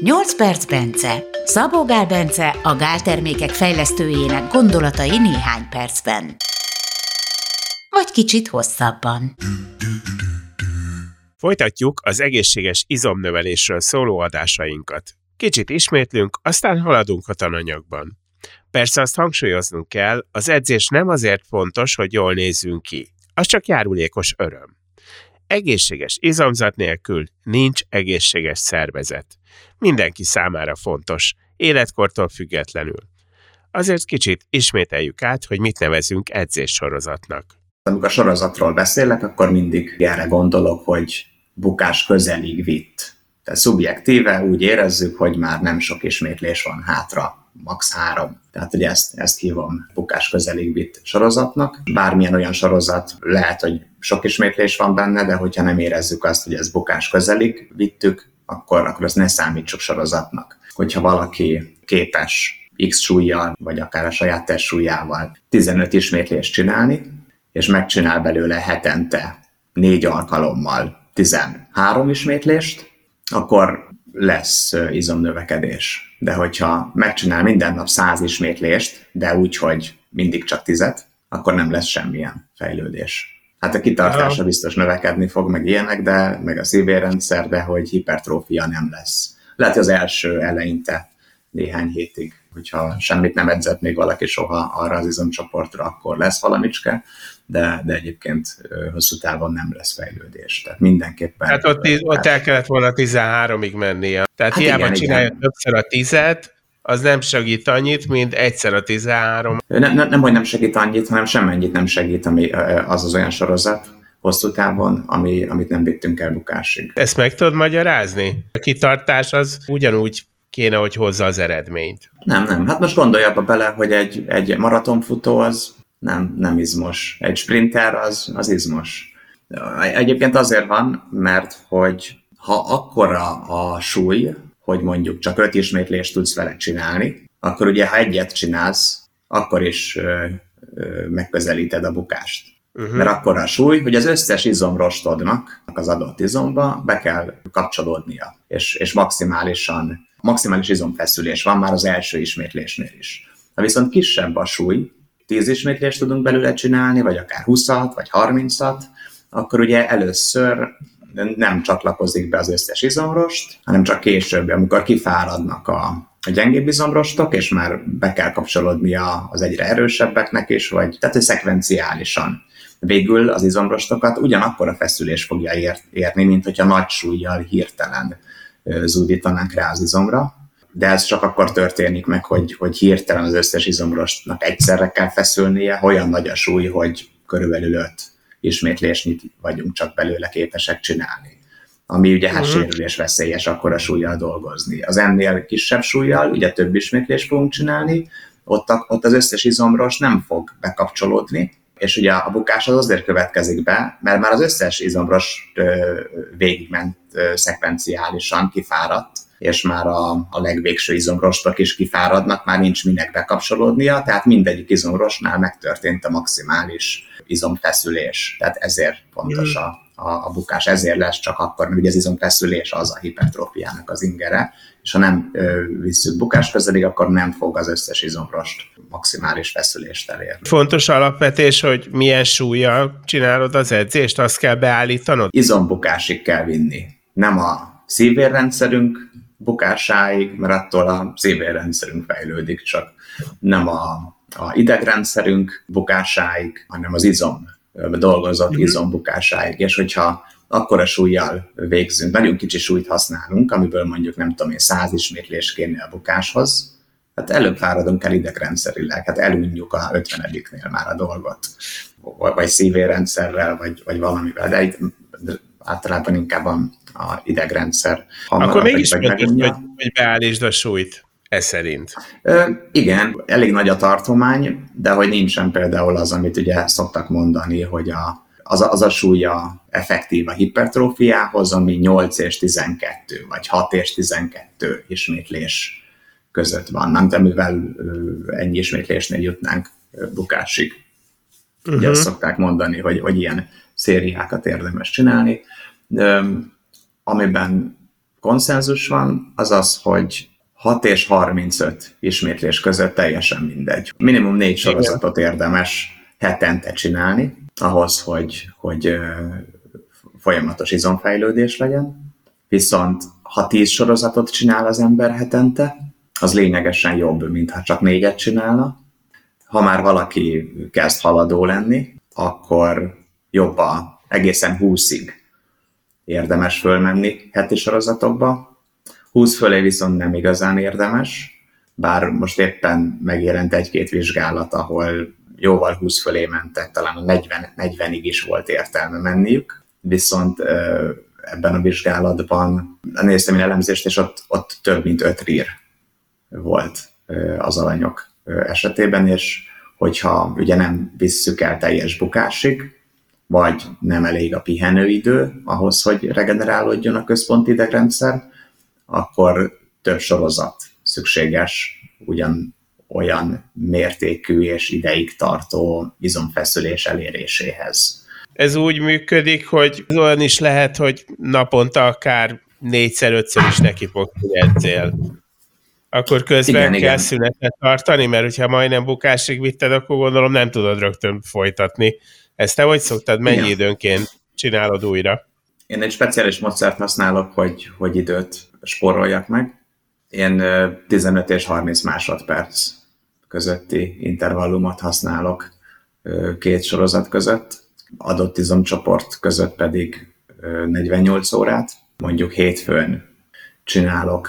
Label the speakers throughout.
Speaker 1: 8 perc Bence. Szabó Gál Bence a gáltermékek fejlesztőjének gondolatai néhány percben. Vagy kicsit hosszabban.
Speaker 2: Folytatjuk az egészséges izomnövelésről szóló adásainkat. Kicsit ismétlünk, aztán haladunk a tananyagban. Persze azt hangsúlyoznunk kell, az edzés nem azért fontos, hogy jól nézzünk ki. Az csak járulékos öröm. Egészséges izomzat nélkül nincs egészséges szervezet. Mindenki számára fontos, életkortól függetlenül. Azért kicsit ismételjük át, hogy mit nevezünk edzéssorozatnak.
Speaker 3: Amikor sorozatról beszélek, akkor mindig erre gondolok, hogy bukás közelig vitt. Tehát szubjektíve úgy érezzük, hogy már nem sok ismétlés van hátra, max. három. Tehát ugye ezt, ezt hívom bukás közelig sorozatnak. Bármilyen olyan sorozat lehet, hogy sok ismétlés van benne, de hogyha nem érezzük azt, hogy ez bukás közelig vittük, akkor, akkor ezt ne számítsuk sorozatnak. Hogyha valaki képes X súlyjal, vagy akár a saját testsúlyával 15 ismétlést csinálni, és megcsinál belőle hetente négy alkalommal 13 ismétlést, akkor lesz izomnövekedés. De hogyha megcsinál minden nap 100 ismétlést, de úgy, hogy mindig csak tizet, akkor nem lesz semmilyen fejlődés. Hát a kitartása biztos növekedni fog, meg ilyenek, de meg a szívérrendszer, de hogy hipertrófia nem lesz. Lehet, hogy az első eleinte néhány hétig, hogyha semmit nem edzett még valaki soha arra az izomcsoportra, akkor lesz valamicske, de, de egyébként hosszú távon nem lesz fejlődés. Tehát mindenképpen...
Speaker 2: Tehát ott, ott el kellett volna 13-ig mennie. Tehát hát hiába csinálja igen. többször a tizet, az nem segít annyit, mint egyszer a 13.
Speaker 3: Nem, nem, nem hogy nem segít annyit, hanem semmennyit nem segít, ami az az olyan sorozat hosszú távon, ami, amit nem vittünk el bukásig.
Speaker 2: Ezt meg tudod magyarázni? A kitartás az ugyanúgy kéne, hogy hozza az eredményt.
Speaker 3: Nem, nem. Hát most gondolj abba bele, hogy egy, egy maratonfutó az nem, nem izmos. Egy sprinter az, az izmos. Egyébként azért van, mert hogy ha akkora a súly, hogy mondjuk csak öt ismétlést tudsz vele csinálni, akkor ugye ha egyet csinálsz, akkor is ö, ö, megközelíted a bukást. Uh-huh. Mert akkor a súly, hogy az összes izomrostodnak az adott izomba be kell kapcsolódnia, és, és maximálisan, maximális izomfeszülés van már az első ismétlésnél is. Ha viszont kisebb a súly, 10 ismétlést tudunk belőle csinálni, vagy akár 20-at, vagy 30-at, akkor ugye először nem csatlakozik be az összes izomrost, hanem csak később, amikor kifáradnak a, a gyengébb izomrostok, és már be kell kapcsolódni az egyre erősebbeknek is, vagy tehát hogy szekvenciálisan. Végül az izomrostokat ugyanakkor a feszülés fogja ér, érni, mint hogyha nagy súlyjal hirtelen zúdítanánk rá az izomra, de ez csak akkor történik meg, hogy, hogy hirtelen az összes izomrostnak egyszerre kell feszülnie, olyan nagy a súly, hogy körülbelül öt ismétlésnyit vagyunk csak belőle képesek csinálni. Ami ugye hát uh-huh. sérülés veszélyes akkor a súlyjal dolgozni. Az ennél kisebb súlyjal ugye több ismétlés fogunk csinálni, ott, a, ott az összes izomros nem fog bekapcsolódni, és ugye a bukás az azért következik be, mert már az összes izomros végigment szekvenciálisan kifáradt, és már a, a legvégső izomrostok is kifáradnak, már nincs minek bekapcsolódnia, tehát mindegyik izomrostnál megtörtént a maximális izomfeszülés. Tehát ezért fontos mm. a, a, a bukás, ezért lesz csak akkor, mert ugye az izomfeszülés az a hipertrófiának az ingere, és ha nem ö, visszük bukás közelig, akkor nem fog az összes izomrost maximális feszülést elérni.
Speaker 2: Fontos alapvetés, hogy milyen súlyjal csinálod az edzést, azt kell beállítanod?
Speaker 3: Izombukásig kell vinni. Nem a szívérrendszerünk bukásáig, mert attól a szívérrendszerünk fejlődik, csak nem a, a idegrendszerünk bukásáig, hanem az izom dolgozott mm-hmm. izom bukásáig, és hogyha akkor a súlyjal végzünk, nagyon kicsi súlyt használunk, amiből mondjuk nem tudom én, száz ismétlés kéne a bukáshoz, hát előbb fáradunk el idegrendszerileg, hát elunjuk a 50-nél már a dolgot, vagy szívérendszerrel, vagy, vagy valamivel, de itt általában inkább a, a idegrendszer.
Speaker 2: Akkor mégis fontos, hogy, hogy beállítsd a súlyt. Ez szerint.
Speaker 3: Ö, igen, elég nagy a tartomány, de hogy nincsen például az, amit ugye szoktak mondani, hogy a, az, a, az a súlya effektív a hipertrófiához, ami 8 és 12, vagy 6 és 12 ismétlés között van. Nem tudom, mivel ennyi ismétlésnél jutnánk bukásig. Uh-huh. Ugye azt mhm. szokták mondani, hogy, hogy ilyen szériákat érdemes csinálni, amiben konszenzus van, az az, hogy 6 és 35 ismétlés között teljesen mindegy. Minimum négy sorozatot érdemes hetente csinálni, ahhoz, hogy, hogy folyamatos izomfejlődés legyen. Viszont ha 10 sorozatot csinál az ember hetente, az lényegesen jobb, mint ha csak négyet csinálna. Ha már valaki kezd haladó lenni, akkor jobb a egészen 20-ig érdemes fölmenni heti sorozatokba. 20 fölé viszont nem igazán érdemes, bár most éppen megjelent egy-két vizsgálat, ahol jóval 20 fölé mentek, talán a 40, 40-ig is volt értelme menniük, viszont ebben a vizsgálatban néztem én elemzést, és ott, ott több mint 5 rír volt az alanyok esetében, és hogyha ugye nem visszük el teljes bukásig, vagy nem elég a pihenőidő ahhoz, hogy regenerálódjon a központi idegrendszer, akkor több sorozat szükséges ugyan olyan mértékű és ideig tartó izomfeszülés eléréséhez.
Speaker 2: Ez úgy működik, hogy olyan is lehet, hogy naponta akár négyszer-ötször is neki edzél akkor közben igen, kell igen. szünetet tartani, mert hogyha majdnem bukásig vitted, akkor gondolom nem tudod rögtön folytatni. Ezt te hogy szoktad, mennyi igen. időnként csinálod újra?
Speaker 3: Én egy speciális módszert használok, hogy, hogy időt spóroljak meg. Én 15 és 30 másodperc közötti intervallumot használok két sorozat között, adott izomcsoport között pedig 48 órát. Mondjuk hétfőn csinálok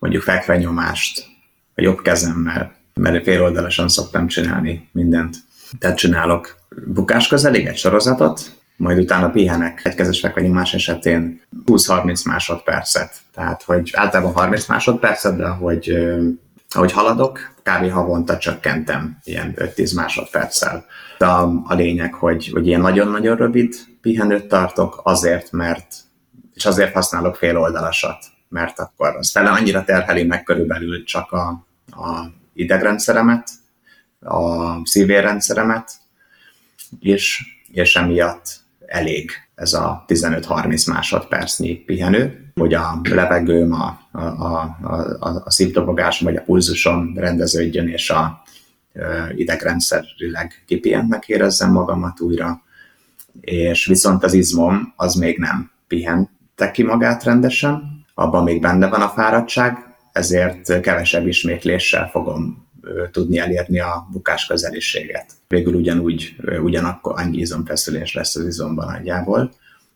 Speaker 3: mondjuk fekvenyomást a jobb kezemmel, mert féloldalasan szoktam csinálni mindent. Tehát csinálok bukás közelig egy sorozatot, majd utána pihenek egy kezes fekvenyomás esetén 20-30 másodpercet. Tehát, hogy általában 30 másodpercet, de ahogy, ahogy haladok, kb. havonta csökkentem ilyen 5-10 másodperccel. De a, a lényeg, hogy, hogy ilyen nagyon-nagyon rövid pihenőt tartok, azért, mert és azért használok féloldalasat, mert akkor az fele annyira terheli meg körülbelül csak a, a idegrendszeremet, a szívérrendszeremet, és, és emiatt elég ez a 15-30 másodpercnyi pihenő, hogy a levegőm, a, a, a, a, szívdobogásom vagy a pulzusom rendeződjön, és a idegrendszerileg kipihentnek érezzem magamat újra, és viszont az izmom az még nem pihente ki magát rendesen, abban még benne van a fáradtság, ezért kevesebb ismétléssel fogom tudni elérni a bukás közeliséget. Végül ugyanúgy, ugyanakkor annyi izomfeszülés lesz az izomban nagyjából.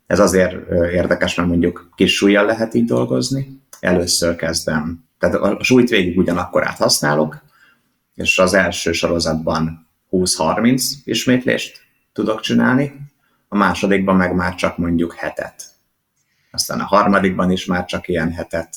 Speaker 3: Ez azért érdekes, mert mondjuk kis súlyjal lehet így dolgozni. Először kezdem, tehát a súlyt végig ugyanakkor használok, és az első sorozatban 20-30 ismétlést tudok csinálni, a másodikban meg már csak mondjuk hetet aztán a harmadikban is már csak ilyen hetet,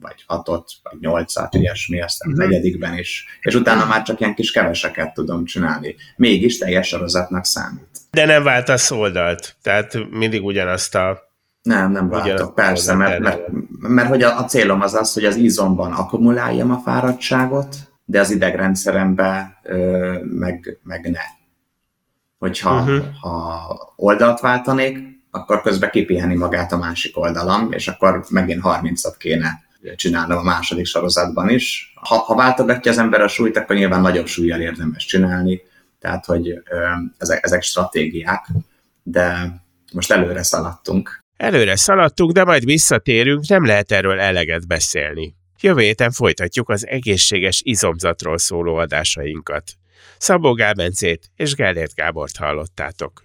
Speaker 3: vagy hatot, vagy nyolcat, ilyesmi, aztán a mhm. negyedikben is, és utána már csak ilyen kis keveseket tudom csinálni. Mégis teljes sorozatnak számít.
Speaker 2: De nem váltasz oldalt, tehát mindig ugyanazt a
Speaker 3: nem, nem váltok, persze, mert, mert, mert, mert hogy a, a célom az az, hogy az izomban akkumuláljam a fáradtságot, de az idegrendszerembe ö, meg, meg ne. Hogyha uh-huh. ha oldalt váltanék, akkor közben kipiheni magát a másik oldalam, és akkor megint 30-at kéne csinálnom a második sorozatban is. Ha, ha váltogatja az ember a súlyt, akkor nyilván nagyobb súlyjal érdemes csinálni, tehát hogy ö, ezek, ezek stratégiák, de most előre szaladtunk.
Speaker 2: Előre szaladtunk, de majd visszatérünk, nem lehet erről eleget beszélni. Jövő héten folytatjuk az egészséges izomzatról szóló adásainkat. Szabó Gábencét és Gellért Gábort hallottátok.